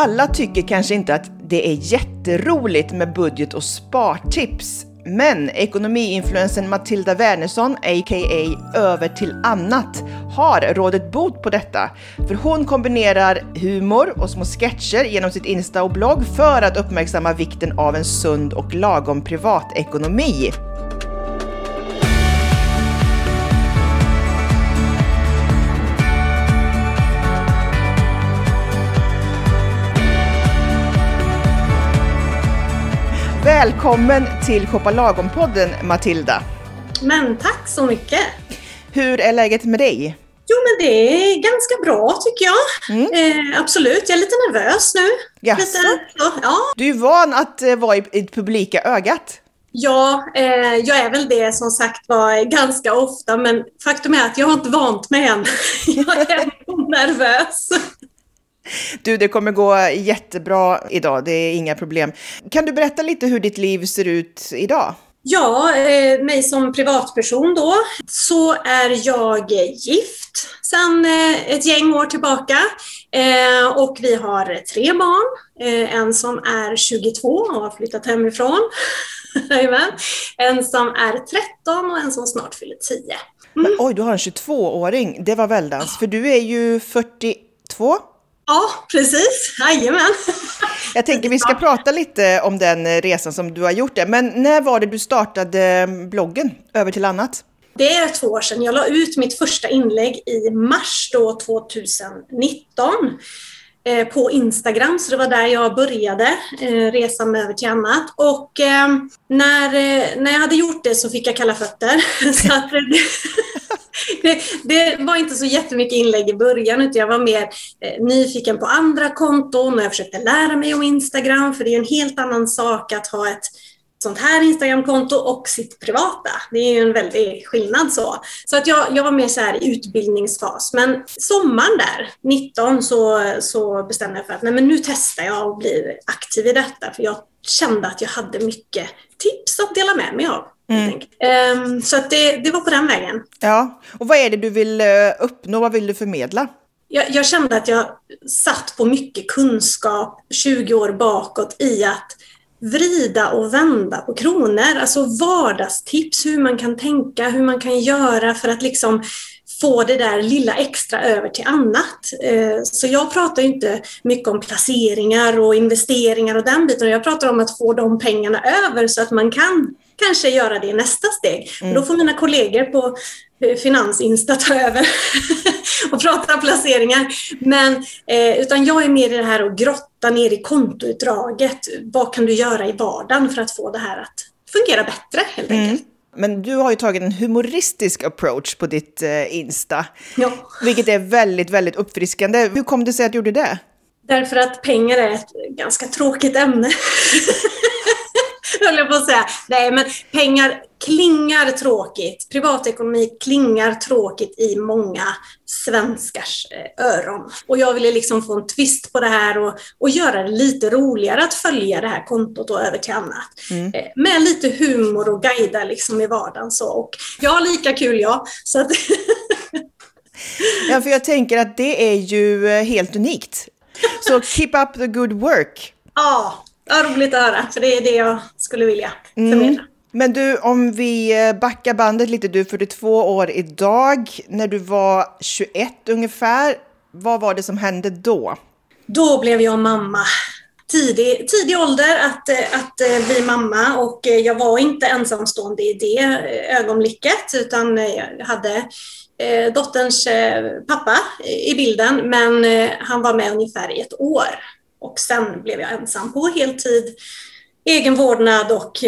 Alla tycker kanske inte att det är jätteroligt med budget och spartips. Men ekonomiinfluensen Matilda Wernersson, a.k.a. Över till annat, har rådet bot på detta. För hon kombinerar humor och små sketcher genom sitt Insta och blogg för att uppmärksamma vikten av en sund och lagom privatekonomi. Välkommen till Shoppa Lagom-podden Matilda! Men tack så mycket! Hur är läget med dig? Jo, men det är ganska bra tycker jag. Mm. Eh, absolut, jag är lite nervös nu. Lite, ja. Du är van att eh, vara i, i publika ögat? Ja, eh, jag är väl det som sagt var ganska ofta, men faktum är att jag har inte vant mig än. jag är nervös. Du, det kommer gå jättebra idag, det är inga problem. Kan du berätta lite hur ditt liv ser ut idag? Ja, eh, mig som privatperson då, så är jag gift sedan eh, ett gäng år tillbaka. Eh, och vi har tre barn. En som är 22 och har flyttat hemifrån. en som är 13 och en som snart fyller 10. Mm. Men, oj, du har en 22-åring. Det var väldans, för du är ju 42. Ja, precis. Jajamän. Jag tänker vi ska prata lite om den resan som du har gjort. Det. Men när var det du startade bloggen Över till annat? Det är två år sedan. Jag la ut mitt första inlägg i mars då 2019 eh, Eh, på Instagram, så det var där jag började eh, resan över till annat. Och eh, när, eh, när jag hade gjort det så fick jag kalla fötter. så att, eh, det, det, var inte så jättemycket inlägg i början, utan jag var mer eh, nyfiken på andra konton och jag försökte lära mig om Instagram, för det är en helt annan sak att ha ett sånt här Instagramkonto och sitt privata. Det är ju en väldig skillnad så. Så att jag, jag var mer så här i utbildningsfas. Men sommaren där, 19, så, så bestämde jag för att nej, men nu testar jag och blir aktiv i detta. För jag kände att jag hade mycket tips att dela med mig av. Mm. Um, så att det, det var på den vägen. Ja, och vad är det du vill eh, uppnå? Vad vill du förmedla? Jag, jag, kände att jag satt på mycket kunskap 20 år bakåt i att vrida och vända på kronor. Alltså vardagstips, hur man kan tänka, hur man kan göra för att liksom få det där lilla extra över till annat. Eh, så jag pratar inte mycket om placeringar och investeringar och den biten. Jag pratar om att få de pengarna över så att man kan kanske göra det i nästa steg. Mm. Då får mina kollegor på eh, Finansinsta ta över och prata placeringar. Men, eh, utan jag är mer i det här att grotta ner i kontoutdraget. Vad kan du göra i vardagen för att få det här att fungera bättre helt mm. enkelt. Men du har ju tagit en humoristisk approach på ditt eh, Insta. Ja. Vilket är väldigt, väldigt uppfriskande. Hur kom det sig att du gjorde det? Därför att pengar är ett ganska tråkigt ämne. höll jag på att säga. Nej, men pengar klingar tråkigt. Privatekonomi klingar tråkigt i många svenskars eh, öron. Och jag ville liksom få en twist på det här och, och göra det lite roligare att följa det här kontot och över till annat. Mm. Eh, med lite humor och guida liksom i vardagen. Så. Och jag har lika kul jag. Så att ja, för jag tänker att det är ju eh, helt unikt. Så keep up the good work. Ja, Ja, roligt att höra, för det är det jag skulle vilja förmedla. Mm. Men du, om vi eh, backar bandet lite, du är 42 år idag. När du var 21 ungefär, vad var det som hände då? Då blev jag mamma. Tidig, tidig ålder att, eh, att eh, bli mamma och jag var inte ensamstående i det ögonblicket utan jag hade dotterns pappa i bilden men han var med ungefär i ett år och sen blev jag ensam på heltid, egen vårdnad och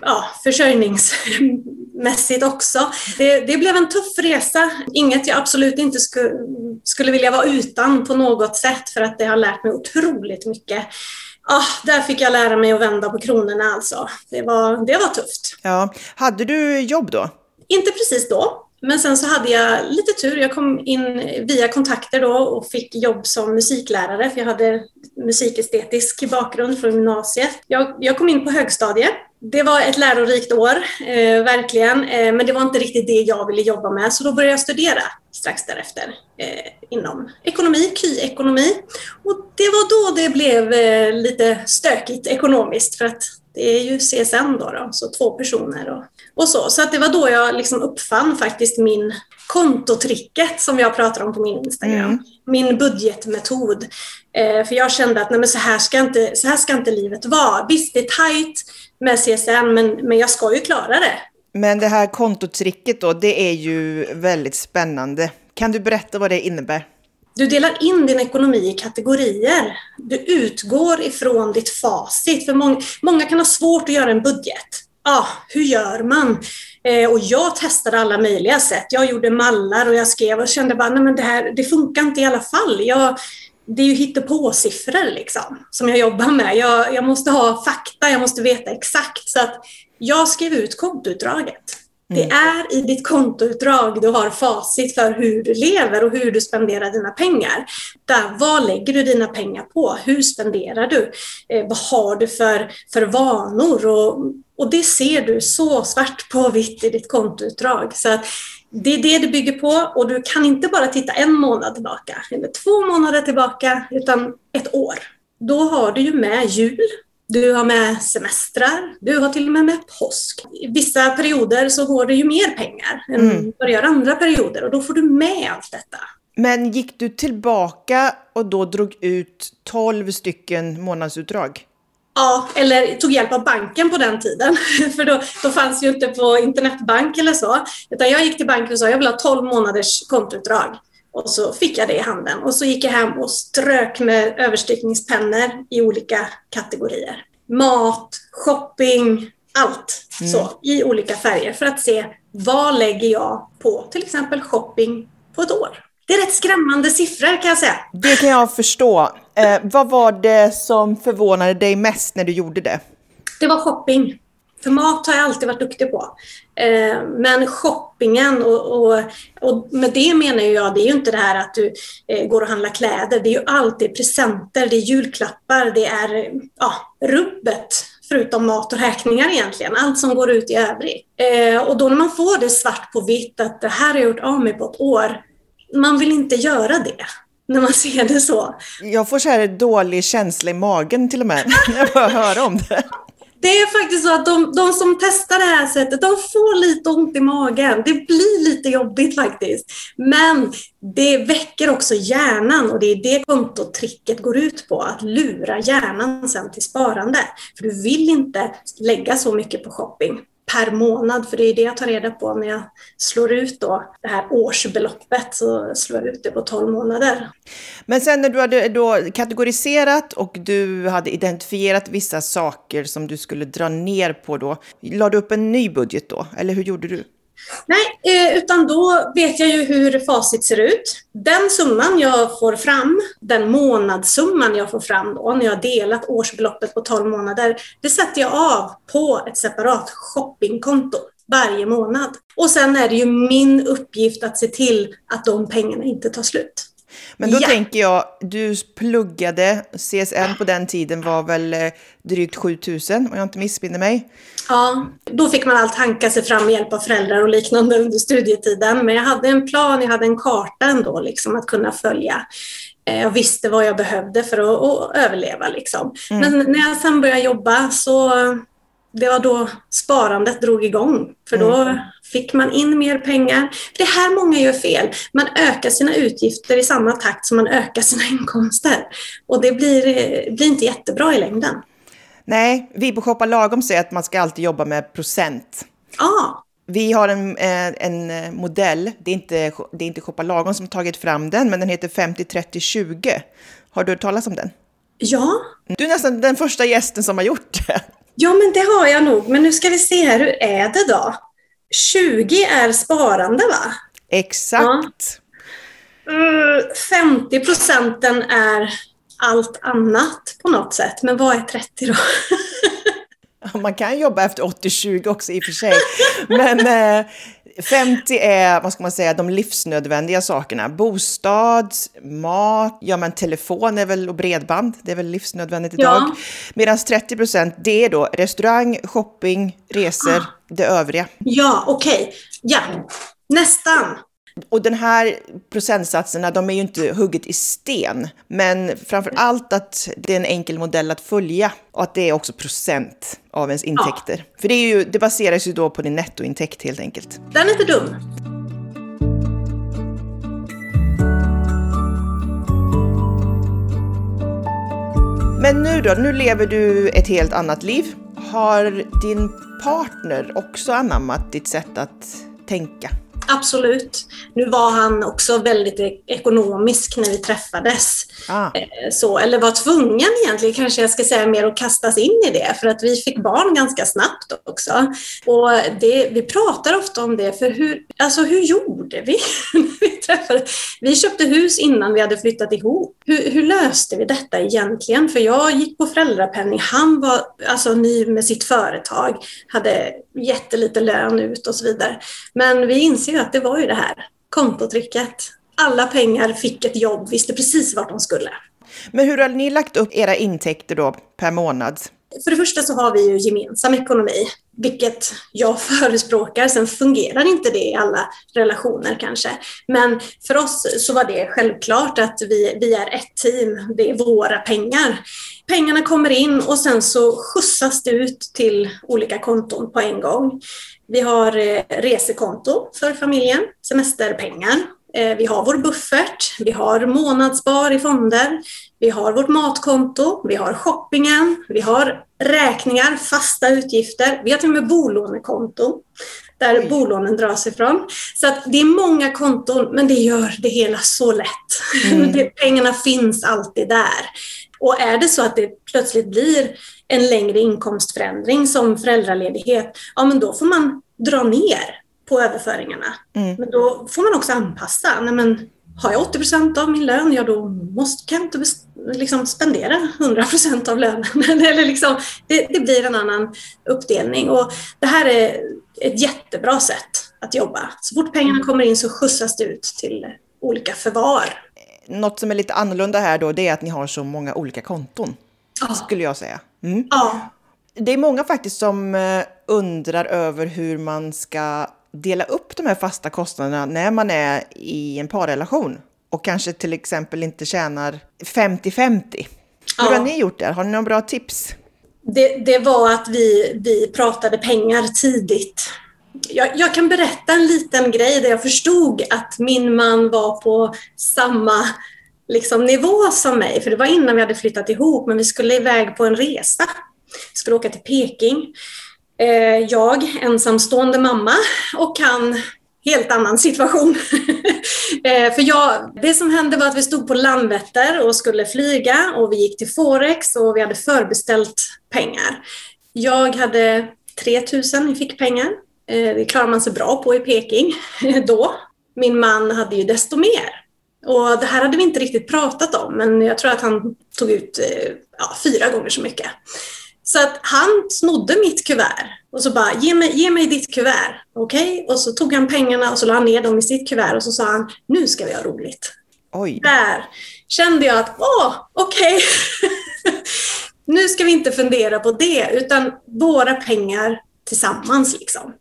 ja, försörjningsmässigt också. Det, det, blev en tuff resa, inget jag absolut inte skulle, skulle vilja vara utan på något sätt för att det har lärt mig otroligt mycket. Ah, där fick jag lära mig att vända på kronorna alltså. Det var, det var tufft. Ja. Hade du jobb då? Inte precis då. Men sen så hade jag lite tur. Jag kom in via kontakter då och fick jobb som musiklärare för jag hade musikestetisk bakgrund från gymnasiet. Jag, jag kom in på högstadiet det var ett lärorikt år, eh, verkligen. Eh, men det var inte riktigt det jag ville jobba med, så då började jag studera strax därefter eh, inom ekonomi, KY-ekonomi. Och det var då det blev eh, lite stökigt ekonomiskt, för att det är ju CSN då, då så två personer och, och så. Så att det var då jag liksom uppfann faktiskt min kontotricket som jag pratar om på min Instagram. Mm. Min budgetmetod. Eh, för jag kände att nej, men så, här ska inte, så här ska inte livet vara. Visst, det är tajt med CSN, men, men jag ska ju klara det. Men det här kontotricket då, det är ju väldigt spännande. Kan du berätta vad det innebär? Du delar in din ekonomi i kategorier. Du utgår ifrån ditt facit. För många, många kan ha svårt att göra en budget. Ja, ah, hur gör man? Eh, och jag testade alla möjliga sätt. Jag gjorde mallar och jag skrev och kände bara, nej men det här, det funkar inte i alla fall. Jag, det är ju hittepåsiffror liksom, som jag jobbar med. Jag, jag måste ha fakta, jag måste veta exakt. Så att jag skrev ut kontoutdraget. Det mm. är i ditt kontoutdrag du har facit för hur du lever och hur du spenderar dina pengar. Där, vad lägger du dina pengar på? Hur spenderar du? Eh, vad har du för, för vanor? Och, och det ser du så svart på vitt i ditt kontoutdrag. Så att det är det det bygger på och du kan inte bara titta en månad tillbaka eller två månader tillbaka utan ett år. Då har du ju med jul, du har med semestrar, du har till och med med påsk. I vissa perioder så går det ju mer pengar än mm. vad det gör andra perioder och då får du med allt detta. Men gick du tillbaka och då drog ut 12 stycken månadsutdrag? Ja, eller tog hjälp av banken på den tiden. För då, då fanns ju inte på internetbank eller så. Utan jag gick till banken och sa jag vill ha 12 månaders kontoutdrag. Och så fick jag det i handen och så gick jag hem och strök med överstrykningspennor i olika kategorier. Mat, shopping, allt mm. så i olika färger för att se vad lägger jag på till exempel shopping på ett år. Det är rätt skrämmande siffror kan jag säga. Det kan jag förstå. Eh, vad var det som förvånade dig mest när du gjorde det? Det var shopping. För mat har jag alltid varit duktig på. Eh, men shoppingen och, och, och, med det menar jag, det är ju inte det här att du eh, går och handlar kläder. Det är ju alltid presenter, det är julklappar, det är ja, rubbet förutom mat och räkningar egentligen. Allt som går ut i övrigt. Eh, och då när man får det svart på vitt att det här har jag gjort av mig på ett år. Man vill inte göra det när man ser det så. Jag får så här dålig känsla i magen till och med när jag bara hör om det. Det är faktiskt så att de, de, som testar det här sättet, de får lite ont i magen. Det blir lite jobbigt faktiskt. Men det väcker också hjärnan och det är det kontotricket går ut på, att lura hjärnan sen till sparande. För du vill inte lägga så mycket på shopping per månad, för det är det jag tar reda på när jag slår ut då det här årsbeloppet, så slår jag ut det på 12 månader. Men sen när du hade då kategoriserat och du hade identifierat vissa saker som du skulle dra ner på då, la du upp en ny budget då, eller hur gjorde du? Nej, eh, utan då vet jag ju hur facit ser ut. Den summan jag får fram, den månadssumman jag får fram då, när jag har delat årsbeloppet på 12 månader, det sätter jag av på ett separat shoppingkonto varje månad. Och sen är det ju min uppgift att se till att de pengarna inte tar slut. Men då ja. tänker jag, du pluggade, CSN på den tiden var väl eh, drygt 7000 om jag inte missminner mig. Ja, då fick man allt hanka sig fram med hjälp av föräldrar och liknande under studietiden. Men jag hade en plan, jag hade en karta ändå liksom att kunna följa. Eh, jag visste vad jag behövde för att, att överleva. Liksom. Mm. Men när jag sen började jobba så det var då sparandet drog igång. För då mm. fick man in mer pengar. Det är här många gör fel. Man ökar sina utgifter i samma takt som man ökar sina inkomster. Och det blir, blir inte jättebra i längden. Nej, vi på Shoppa Lagom säger att man ska alltid jobba med procent. Ah. Vi har en, eh, en modell, det är, inte, det är inte Shoppa Lagom som tagit fram den, men den heter 50-30-20. Har du hört talas om den? Ja. Du är nästan den första gästen som har gjort det. Ja, men det har jag nog. Men nu ska vi se här, hur är det då? 20 är sparande, va? Exakt. Ja. 50 mm, procenten är allt annat på något sätt. Men vad är 30 då? Man kan jobba efter 80-20 också i och för sig. Men eh, 50 är, vad ska man säga, de livsnödvändiga sakerna. Bostad, mat, ja men telefon är väl, och bredband, det är väl livsnödvändigt idag. Ja. Medan 30 procent, det är då restaurang, shopping, resor, ah. det övriga. Ja, okej. Okay. Ja, nästan. Och den här procentsatserna, de är ju inte hugget i sten, men framför allt att det är en enkel modell att följa och att det är också procent av ens intäkter. Ja. För det, är ju, det baseras ju då på din nettointäkt helt enkelt. Den är inte dum. Men nu då, nu lever du ett helt annat liv. Har din partner också anammat ditt sätt att tänka? Absolut. Nu var han också väldigt e- ekonomisk när vi träffades. Ah. Eh, så, eller var tvungen egentligen, kanske jag ska säga mer, att kastas in i det. För att vi fick barn ganska snabbt också. Och det, vi pratar ofta om det, för hur, alltså hur gjorde vi när vi träffades? Vi köpte hus innan vi hade flyttat ihop. Hur, hur löste vi detta egentligen? För jag gick på föräldrapenning, han var alltså ny med sitt företag, hade jättelite lön ut och så vidare. Men vi inser att det var ju det här kontotricket. Alla pengar fick ett jobb, visste precis vart de skulle. Men hur har ni lagt upp era intäkter då per månad? För det första så har vi ju gemensam ekonomi, vilket jag förespråkar. Sen fungerar inte det i alla relationer kanske. Men för oss så var det självklart att vi, vi är ett team, det är våra pengar. Pengarna kommer in och sen så skjutsas det ut till olika konton på en gång. Vi har eh, resekonto för familjen, semesterpengar. Eh, vi har vår buffert, vi har månadsspar i fonder, vi har vårt matkonto, vi har shoppingen, vi har räkningar, fasta utgifter. Vi har till och med bolånekonto där Oj. bolånen dras ifrån. Så att det är många konton, men det gör det hela så lätt. Mm. pengarna finns alltid där. Och är det så att det plötsligt blir en längre inkomstförändring som föräldraledighet, ja men då får man dra ner på överföringarna. Mm. Men då får man också anpassa. Nej, men har jag 80 procent av min lön, ja då måste, kan jag inte liksom spendera 100 procent av lönen. Eller liksom, det, det, blir en annan uppdelning. Och det här är ett jättebra sätt att jobba. Så fort pengarna kommer in så skjutsas det ut till olika förvar. Något som är lite annorlunda här då, det är att ni har så många olika konton. Ja. Skulle jag säga. Mm. Ja. Det är många faktiskt som eh, undrar över hur man ska dela upp de här fasta kostnaderna när man är i en parrelation och kanske till exempel inte tjänar 50-50. Hur ja. har ni gjort där? Har ni några bra tips? Det, det var att vi, vi pratade pengar tidigt. Jag, jag, kan berätta en liten grej där jag förstod att min man var på samma liksom, nivå som mig. För det var innan vi hade flyttat ihop, men vi skulle iväg på en resa. Vi skulle åka till Peking. Eh, jag, ensamstående mamma, och han, helt annan situation. Eh, för jag, det som hände var att vi stod på Landvetter och skulle flyga och vi gick till Forex och vi hade förbeställt pengar. Jag hade 3000 i fickpengar. Eh, det klarar man sig bra på i Peking då. Min man hade ju desto mer. Och det här hade vi inte riktigt pratat om, men jag tror att han tog ut ja, fyra gånger så mycket. Så att han snodde mitt kuvert och så bara, ge mig, ge mig ditt kuvert. Okej? Okay? Och så tog han pengarna och så la han ner dem i sitt kuvert och så sa han, nu ska vi ha roligt. Oj. Där kände jag att, åh, okej. Okay. nu ska vi inte fundera på det, utan våra pengar tillsammans. Liksom.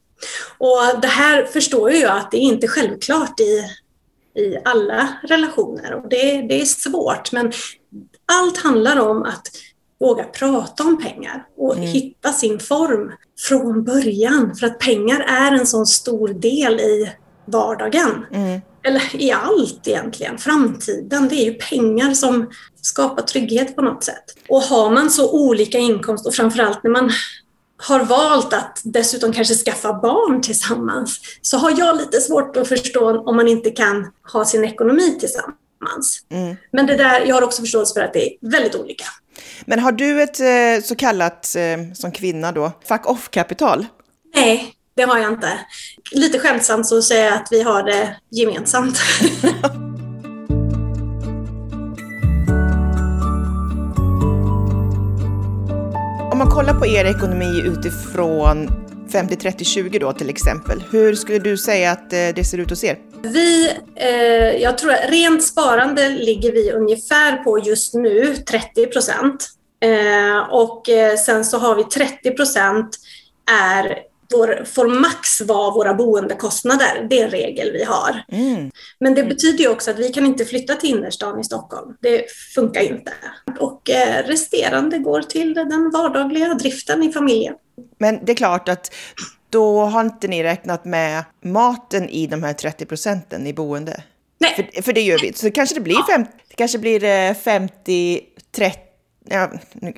Och det här förstår jag att det är inte självklart i, i alla relationer och det, det är svårt. Men allt handlar om att våga prata om pengar och mm. hitta sin form från början. För att pengar är en sån stor del i vardagen. Mm. Eller i allt egentligen. Framtiden, det är ju pengar som skapar trygghet på något sätt. Och har man så olika inkomst och framförallt när man har valt att dessutom kanske skaffa barn tillsammans så har jag lite svårt att förstå om man inte kan ha sin ekonomi tillsammans. Mm. Men det där, jag har också förståelse för att det är väldigt olika. Men har du ett eh, så kallat, eh, som kvinna då, fuck off-kapital? Nej, det har jag inte. Lite skämtsamt så säger jag att vi har det gemensamt. Om man kollar på er ekonomi utifrån 50-30-20 då till exempel, hur skulle du säga att eh, det ser ut hos er? Vi, eh, jag tror att rent sparande ligger vi ungefär på just nu 30 procent. Eh, och eh, sen så har vi 30 procent är vår, får max vara våra boendekostnader. Det är en regel vi har. Mm. Men det betyder ju också att vi kan inte flytta till innerstan i Stockholm. Det funkar inte. Och eh, resterande går till den vardagliga driften i familjen. Men det är klart att då har inte ni räknat med maten i de här 30 procenten i boende? Nej. För, för det gör vi. Så kanske det blir, fem, det kanske blir 50, 30... Ja,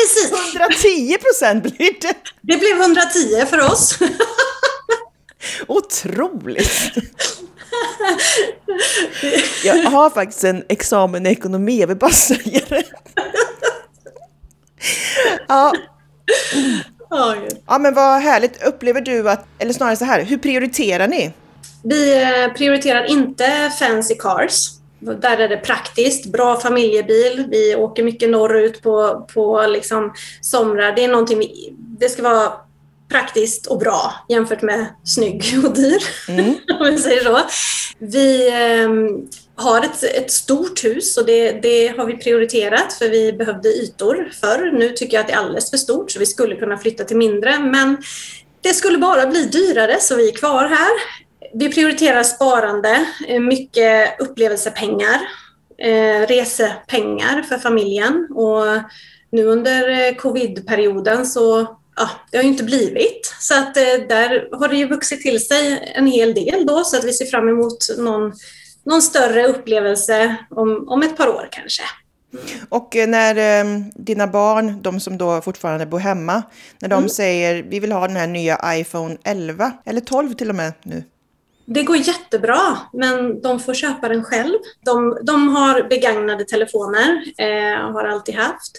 Precis. 110 procent blir det. Det blev 110 för oss. Otroligt! Jag har faktiskt en examen i ekonomi, jag vill bara säga det. Ja. ja, men vad härligt. Upplever du att, eller snarare så här, hur prioriterar ni? Vi eh, prioriterar inte fancy cars. Där är det praktiskt, bra familjebil. Vi åker mycket norrut på, på liksom somrar. Det är någonting vi, det ska vara praktiskt och bra jämfört med snygg och dyr, mm. om vi säger så. Vi eh, har ett, ett stort hus och det, det, har vi prioriterat för vi behövde ytor förr. Nu tycker jag att det är alldeles för stort så vi skulle kunna flytta till mindre men det skulle bara bli dyrare så vi är kvar här. Vi prioriterar sparande, eh, mycket upplevelsepengar, eh, resepengar för familjen och nu under eh, covidperioden så ja, det har ju inte blivit. Så att där har det ju vuxit till sig en hel del då så att vi ser fram emot någon, någon större upplevelse om, om ett par år kanske. Och när eh, dina barn, de som då fortfarande bor hemma, när de mm. säger vi vill ha den här nya iPhone 11 eller 12 till och med nu. Det går jättebra, men de får köpa den själv. De, de har begagnade telefoner, eh, har alltid haft.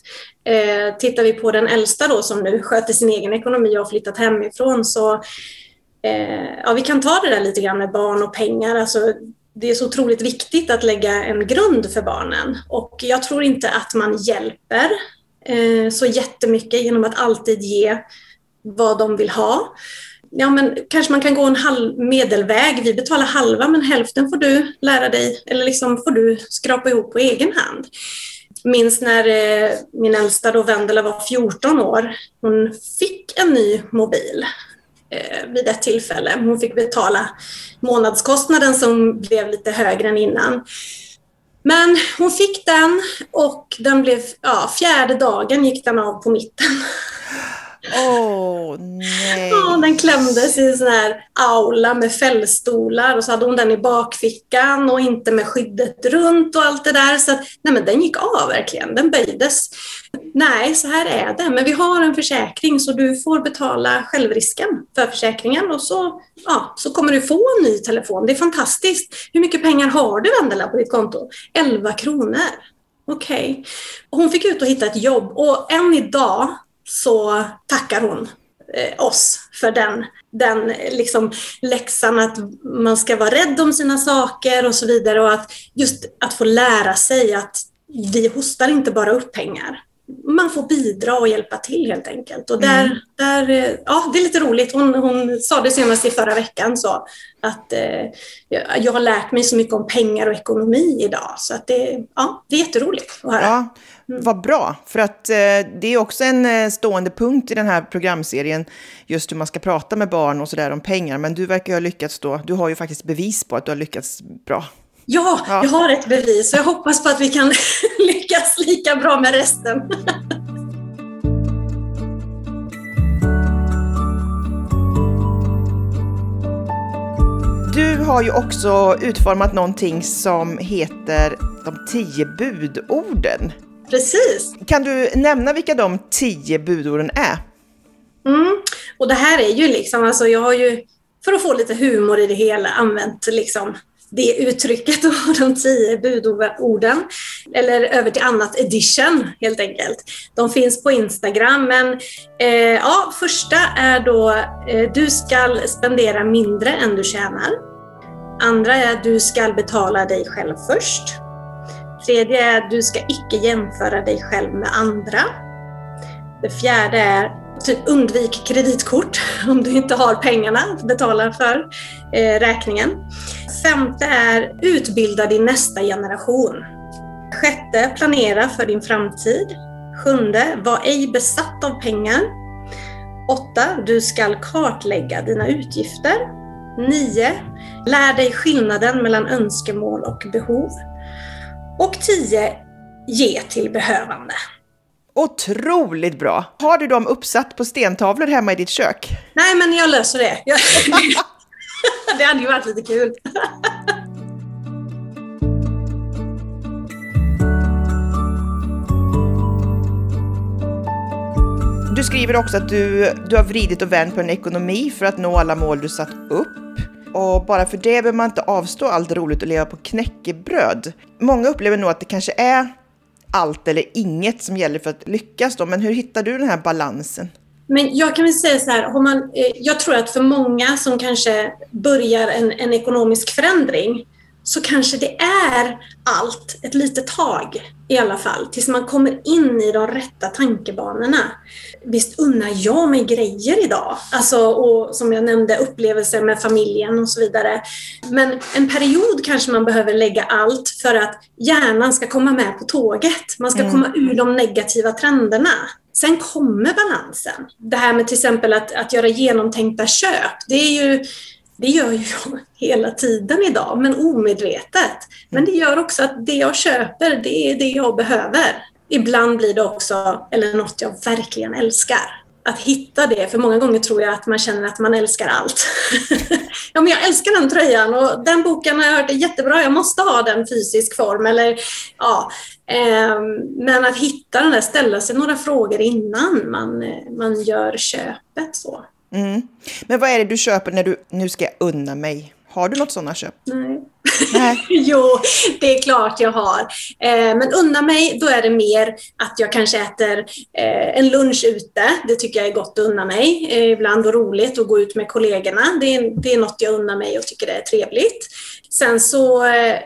Eh, tittar vi på den äldsta då som nu sköter sin egen ekonomi och har flyttat hemifrån så eh, ja, vi kan ta det där lite grann med barn och pengar. Alltså, det är så otroligt viktigt att lägga en grund för barnen och jag tror inte att man hjälper eh, så jättemycket genom att alltid ge vad de vill ha ja men kanske man kan gå en halv medelväg. Vi betalar halva men hälften får du lära dig eller liksom får du skrapa ihop på egen hand. Minns när eh, min äldsta då Vendela var 14 år. Hon fick en ny mobil eh, vid ett tillfälle. Hon fick betala månadskostnaden som blev lite högre än innan. Men hon fick den och den blev, ja, fjärde dagen gick den av på mitten. Åh, oh, nej. Ja, den klämdes i en sån här aula med fällstolar och så hade hon den i bakfickan och inte med skyddet runt och allt det där. Så att, nej men den gick av verkligen, den böjdes. Nej, så här är det. Men vi har en försäkring så du får betala självrisken för försäkringen och så, ja, så kommer du få en ny telefon. Det är fantastiskt. Hur mycket pengar har du Vendela på ditt konto? 11 kronor. Okej. Okay. Hon fick ut och hitta ett jobb och än idag så tackar hon eh, oss för den, den liksom läxan att man ska vara rädd om sina saker och så vidare och att just att få lära sig att vi hostar inte bara upp pengar. Man får bidra och hjälpa till helt enkelt. Och där, mm. där, eh, ja, det är lite roligt. Hon, hon sa det senast i förra veckan så att eh, jag har lärt mig så mycket om pengar och ekonomi idag. Så att det, ja, det är jätteroligt att höra. Ja. Vad bra, för att eh, det är också en eh, stående punkt i den här programserien, just hur man ska prata med barn och sådär om pengar. Men du verkar ha lyckats då, du har ju faktiskt bevis på att du har lyckats bra. Ja, ja. jag har ett bevis och jag hoppas på att vi kan lyckas lika bra med resten. Du har ju också utformat någonting som heter de tio budorden. Precis. Kan du nämna vilka de tio budorden är? Mm. Och det här är ju liksom, alltså jag har ju, för att få lite humor i det hela, använt liksom det uttrycket och de tio budorden. Eller över till annat edition helt enkelt. De finns på Instagram men eh, ja, första är då eh, du ska spendera mindre än du tjänar. Andra är du ska betala dig själv först. Tredje är du ska icke jämföra dig själv med andra. Det fjärde är typ undvik kreditkort om du inte har pengarna att betala för eh, räkningen. Femte är utbilda din nästa generation. Sjätte, planera för din framtid. Sjunde, var ej besatt av pengar. Åtta, du ska kartlägga dina utgifter. Nio, lär dig skillnaden mellan önskemål och behov. Och tio, ge till behövande. Otroligt bra! Har du dem uppsatt på stentavlor hemma i ditt kök? Nej, men jag löser det. det hade ju varit lite kul. Du skriver också att du, du har vridit och vänt på en ekonomi för att nå alla mål du satt upp. Och bara för det behöver man inte avstå allt roligt och leva på knäckebröd. Många upplever nog att det kanske är allt eller inget som gäller för att lyckas då, men hur hittar du den här balansen? Men jag kan väl säga så här, man, eh, jag tror att för många som kanske börjar en, en ekonomisk förändring så kanske det är allt ett litet tag i alla fall, tills man kommer in i de rätta tankebanorna. Visst unnar jag mig grejer idag, alltså, och som jag nämnde upplevelser med familjen och så vidare. Men en period kanske man behöver lägga allt för att hjärnan ska komma med på tåget. Man ska mm. komma ur de negativa trenderna. Sen kommer balansen. Det här med till exempel att, att göra genomtänkta köp, det är ju det gör ju jag hela tiden idag, men omedvetet. Men det gör också att det jag köper, det är det jag behöver. Ibland blir det också, eller något jag verkligen älskar. Att hitta det, för många gånger tror jag att man känner att man älskar allt. ja, men jag älskar den tröjan och den boken har jag hört är jättebra, jag måste ha den fysisk form. Eller, ja, ehm, men att hitta den där, ställa sig några frågor innan man, eh, man gör köpet. så. Mm. Men vad är det du köper när du, nu ska jag unna mig? Har du något sådana köp? Nej. Nej. jo, det är klart jag har. Eh, men unna mig, då är det mer att jag kanske äter eh, en lunch ute. Det tycker jag är gott att unna mig. Eh, ibland och roligt att gå ut med kollegorna. Det är, det är något jag unnar mig och tycker det är trevligt. Sen så eh,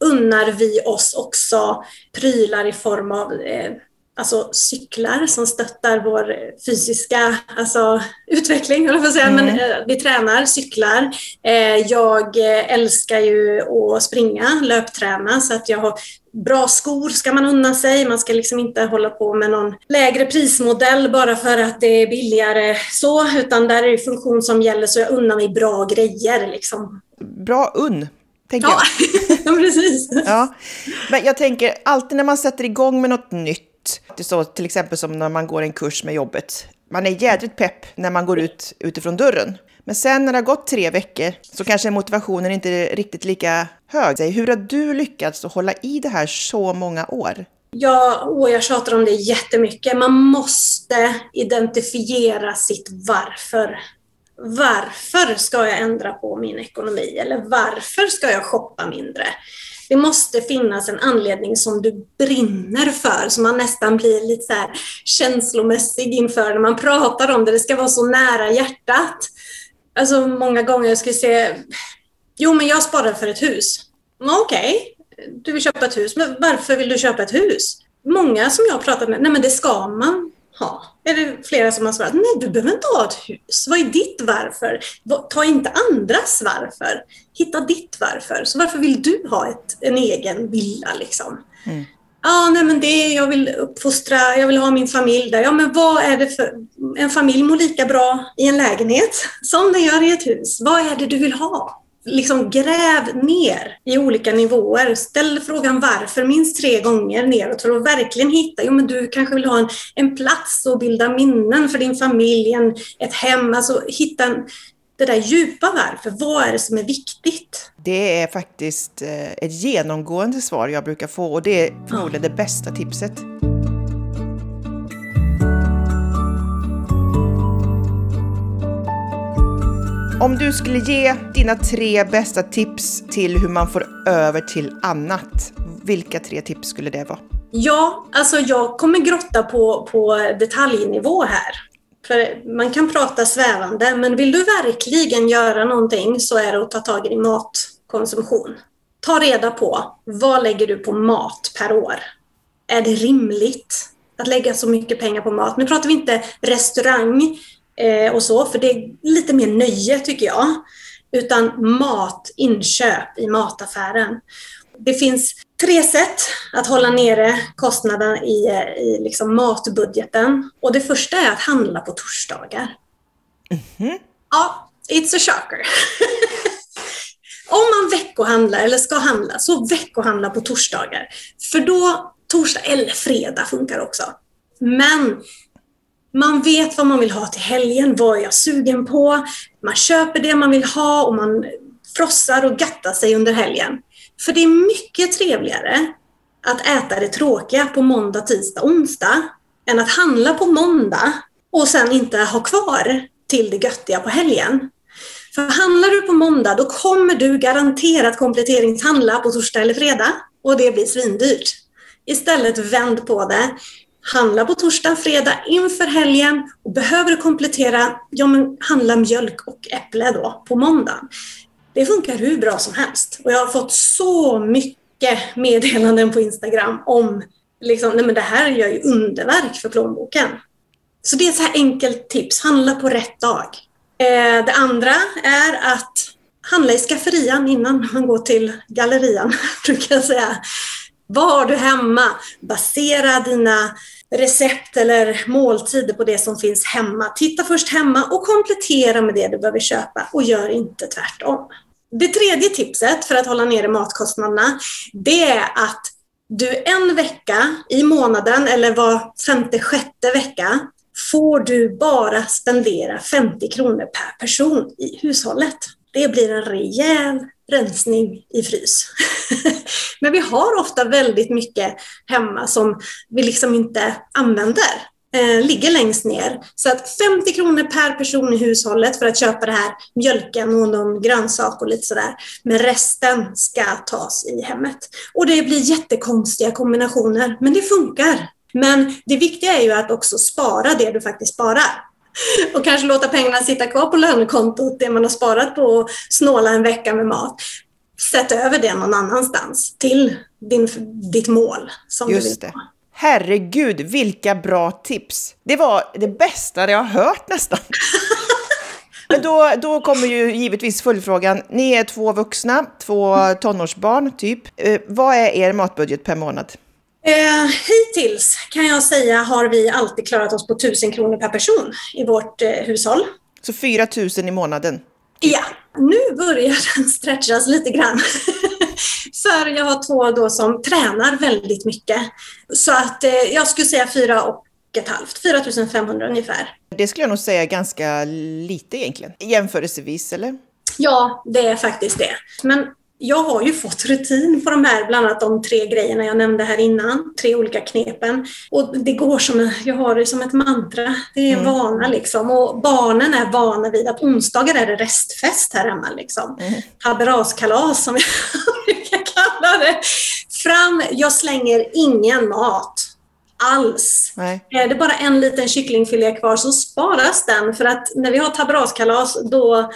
unnar vi oss också prylar i form av eh, alltså cyklar som stöttar vår fysiska alltså, utveckling, eller för säga. Mm. men eh, vi tränar, cyklar. Eh, jag älskar ju att springa, löpträna, så att jag har Bra skor ska man unna sig. Man ska liksom inte hålla på med någon lägre prismodell bara för att det är billigare så, utan där är det funktion som gäller så jag unnar mig bra grejer. Liksom. Bra unn, tänker ja. jag. precis. Ja. Men jag tänker, alltid när man sätter igång med något nytt det är så till exempel som när man går en kurs med jobbet. Man är jädrigt pepp när man går ut utifrån dörren. Men sen när det har gått tre veckor så kanske motivationen inte är riktigt lika hög. Hur har du lyckats att hålla i det här så många år? Ja, och jag tjatar om det jättemycket. Man måste identifiera sitt varför. Varför ska jag ändra på min ekonomi? Eller varför ska jag shoppa mindre? Det måste finnas en anledning som du brinner för, som man nästan blir lite så här känslomässig inför när man pratar om det. Det ska vara så nära hjärtat. Alltså många gånger jag skulle säga, jo men jag sparar för ett hus. Okej, okay. du vill köpa ett hus, men varför vill du köpa ett hus? Många som jag har pratat med, nej men det ska man ha. Är det flera som har svarat, nej du behöver inte ha ett hus. Vad är ditt varför? Ta inte andras varför. Hitta ditt varför. Så varför vill du ha ett, en egen villa liksom? Mm. Ja, nej men det, jag vill uppfostra, jag vill ha min familj där. Ja, men vad är det för... En familj mår lika bra i en lägenhet som den gör i ett hus. Vad är det du vill ha? Liksom gräv ner i olika nivåer. Ställ frågan varför minst tre gånger neråt för att verkligen hitta, jo men du kanske vill ha en, en plats och bilda minnen för din familj, en, ett hem, alltså hitta en, det där djupa varför. Vad är det som är viktigt? Det är faktiskt eh, ett genomgående svar jag brukar få och det är förmodligen ja. det bästa tipset. Om du skulle ge dina tre bästa tips till hur man får över till annat, vilka tre tips skulle det vara? Ja, alltså jag kommer grotta på, på detaljnivå här. För man kan prata svävande, men vill du verkligen göra någonting så är det att ta tag i din matkonsumtion. ta reda på vad lägger du på mat per år? Är det rimligt att lägga så mycket pengar på mat? Nu pratar vi inte restaurang eh, och så, för det är lite mer nöje tycker jag. Utan mat, inköp i mataffären. Det finns tre sätt att hålla nere kostnaderna i, i liksom matbudgeten. Och det första är att handla på torsdagar. Mm -hmm. Ja, it's a shocker. Om man veckohandlar eller ska handla, så veckohandla på torsdagar. För då, torsdag eller fredag funkar också. Men man vet vad man vill ha till helgen, vad är jag sugen på? Man köper det man vill ha och man frossar och gattar sig under helgen. För det är mycket trevligare att äta det tråkiga på måndag, tisdag, onsdag än att handla på måndag och sen inte ha kvar till det göttiga på helgen. För handlar du på måndag, då kommer du garanterat kompletteringshandla på torsdag eller fredag och det blir svindyrt. Istället vänd på det. Handla på torsdag, fredag inför helgen och behöver du komplettera, ja men handla mjölk och äpple då på måndag. Det funkar hur bra som helst och jag har fått så mycket meddelanden på Instagram om liksom, nej men det här gör ju underverk för plånboken. Så det är ett så här enkelt tips, handla på rätt dag. Eh, det andra är att handla i skafferian innan man går till gallerian, brukar jag säga. Vad har du hemma? Basera dina recept eller måltider på det som finns hemma. Titta först hemma och komplettera med det du behöver köpa och gör inte tvärtom. Det tredje tipset för att hålla nere matkostnaderna, det är att du en vecka i månaden eller var femte, sjätte vecka får du bara spendera 50 kronor per person i hushållet. Det blir en rejäl rensning i frys. Men vi har ofta väldigt mycket hemma som vi liksom inte använder, eh, ligger längst ner. Så att 50 kronor per person i hushållet för att köpa det här mjölken och någon grönsak och lite sådär. Men resten ska tas i hemmet. Och det blir jättekonstiga kombinationer, men det funkar. Men det viktiga är ju att också spara det du faktiskt sparar. Och kanske låta pengarna sitta kvar på lönekontot, det man har sparat på och snåla en vecka med mat. Sätt över det någon annanstans till din, ditt mål som Just du vill det. Herregud, vilka bra tips! Det var det bästa jag har hört nästan. Men då, då kommer ju givetvis följdfrågan. Ni är två vuxna, två tonårsbarn typ. Eh, vad är er matbudget per månad? Eh, hittills kan jag säga har vi alltid klarat oss på 1000 kronor per person i vårt eh, hushåll. Så 4 000 i månaden? Ja, nu börjar den stretchas lite grann. För jag har två då som tränar väldigt mycket. Så att eh, jag skulle säga fyra och ett halvt, 4 500 ungefär. Det skulle jag nog säga ganska lite egentligen, jämförelsevis eller? Ja, det är faktiskt det. Men jag har ju fått rutin på de här, bland annat de tre grejerna jag nämnde här innan, tre olika knepen. Och det går som, jag har det som ett mantra, det är en mm. vana liksom. Och barnen är vana vid att onsdagar är det restfest här hemma liksom. Mm. Haberaskalas som jag brukar kalla det. Fram, jag slänger ingen mat alls. Nej. Är det bara en liten kycklingfilé kvar så sparas den för att när vi har tabraskalas då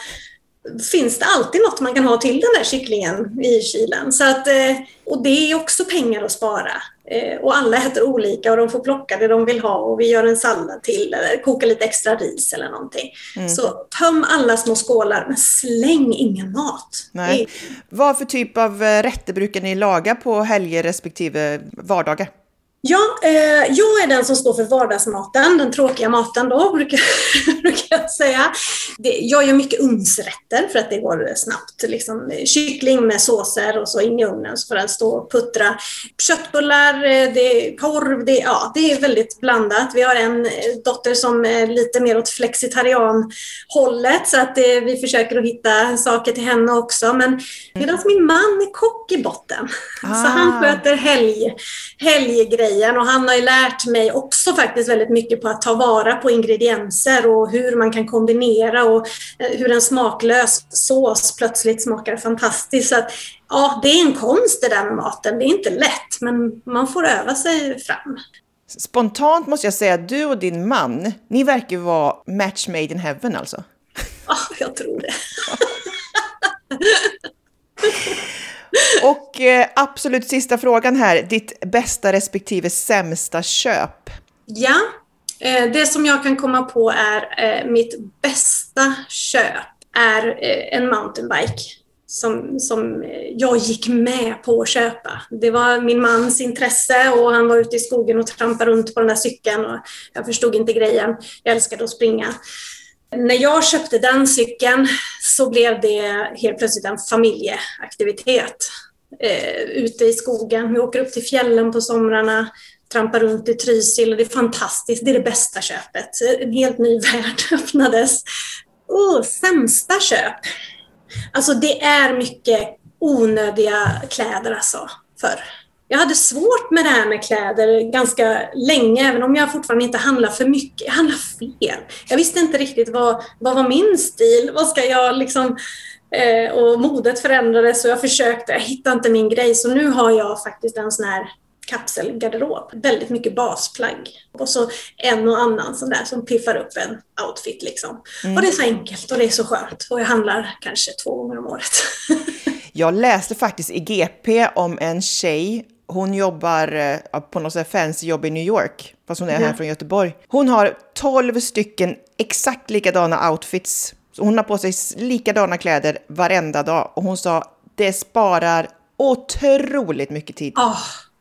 finns det alltid något man kan ha till den där kycklingen i kylen. Så att, eh, och det är också pengar att spara. Eh, och alla äter olika och de får plocka det de vill ha och vi gör en sallad till eller kokar lite extra ris eller någonting. Mm. Så töm alla små skålar men släng ingen mat. Nej. Vad för typ av eh, rätter brukar ni laga på helger respektive vardagar? Ja, eh, jag är den som står för vardagsmaten, den tråkiga maten då, brukar, brukar jag säga. Det, jag gör mycket ugnsrätter för att det går snabbt. Liksom, kyckling med såser och så in i ugnen så får den stå och puttra. Köttbullar, eh, det är korv, det, ja, det är väldigt blandat. Vi har en eh, dotter som är lite mer åt flexitarianhållet så att eh, vi försöker att hitta saker till henne också. Men medan min man är kock i botten, ah. så han sköter helg, helggrejer grejen och han har ju lärt mig också faktiskt väldigt mycket på att ta vara på ingredienser och hur man kan kombinera och eh, hur en smaklös sås plötsligt smakar fantastiskt. Så att, ja, det är en konst det där med maten. Det är inte lätt, men man får öva sig fram. Spontant måste jag säga att du och din man, ni verkar vara match made in heaven alltså. Ja, jag tror det. Och eh, absolut sista frågan här, ditt bästa respektive sämsta köp? Ja, eh, det som jag kan komma på är eh, mitt bästa köp är eh, en mountainbike som, som eh, jag gick med på att köpa. Det var min mans intresse och han var ute i skogen och trampade runt på den där cykeln och jag förstod inte grejen. Jag älskade att springa. När jag köpte den cykeln så blev det helt plötsligt en familjeaktivitet. Eh, ute i skogen, vi åker upp till fjällen på somrarna, trampar runt i Trysil och det är fantastiskt. Det är det bästa köpet. En helt ny värld öppnades. Oh, sämsta köp. Alltså det är mycket onödiga kläder alltså, förr. Jag hade svårt med det här med kläder ganska länge, även om jag fortfarande inte handlar för mycket. Jag handlar fel. Jag visste inte riktigt vad, vad var min stil? Vad ska jag liksom... Eh, och modet förändrades och jag försökte, jag hittade inte min grej. Så nu har jag faktiskt en sån här kapselgarderob. Väldigt mycket basplagg. Och så en och annan sån där som piffar upp en outfit. Liksom. Mm. Och det är så enkelt och det är så skönt. Och jag handlar kanske två gånger om året. jag läste faktiskt i GP om en tjej hon jobbar eh, på något fancy jobb i New York, fast hon är här från Göteborg. Hon har 12 stycken exakt likadana outfits. Så hon har på sig likadana kläder varenda dag och hon sa det sparar otroligt mycket tid. Oh.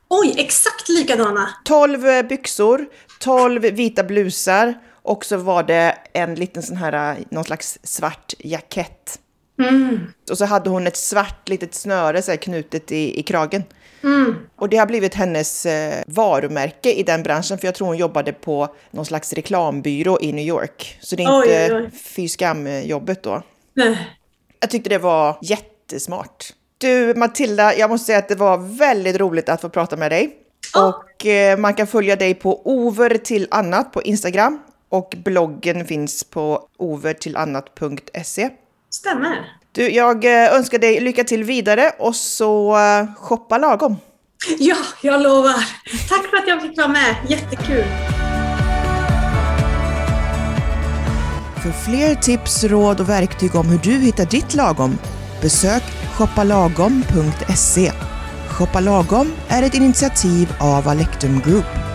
Oj, exakt likadana! 12 eh, byxor, 12 vita blusar och så var det en liten sån här, eh, någon slags svart jackett. Mm. Och så hade hon ett svart litet snöre så här, knutet i, i kragen. Mm. Och det har blivit hennes eh, varumärke i den branschen, för jag tror hon jobbade på någon slags reklambyrå i New York. Så det är oj, inte oj. fy skam-jobbet då. Nej. Jag tyckte det var jättesmart. Du Matilda, jag måste säga att det var väldigt roligt att få prata med dig. Oh. Och eh, man kan följa dig på over till annat på Instagram. Och bloggen finns på overtillannat.se. Stämmer. Du, jag eh, önskar dig lycka till vidare och så uh, shoppa lagom. Ja, jag lovar. Tack för att jag fick vara med. Jättekul. För fler tips, råd och verktyg om hur du hittar ditt lagom, besök shoppalagom.se. Shoppa lagom är ett initiativ av Alectum Group.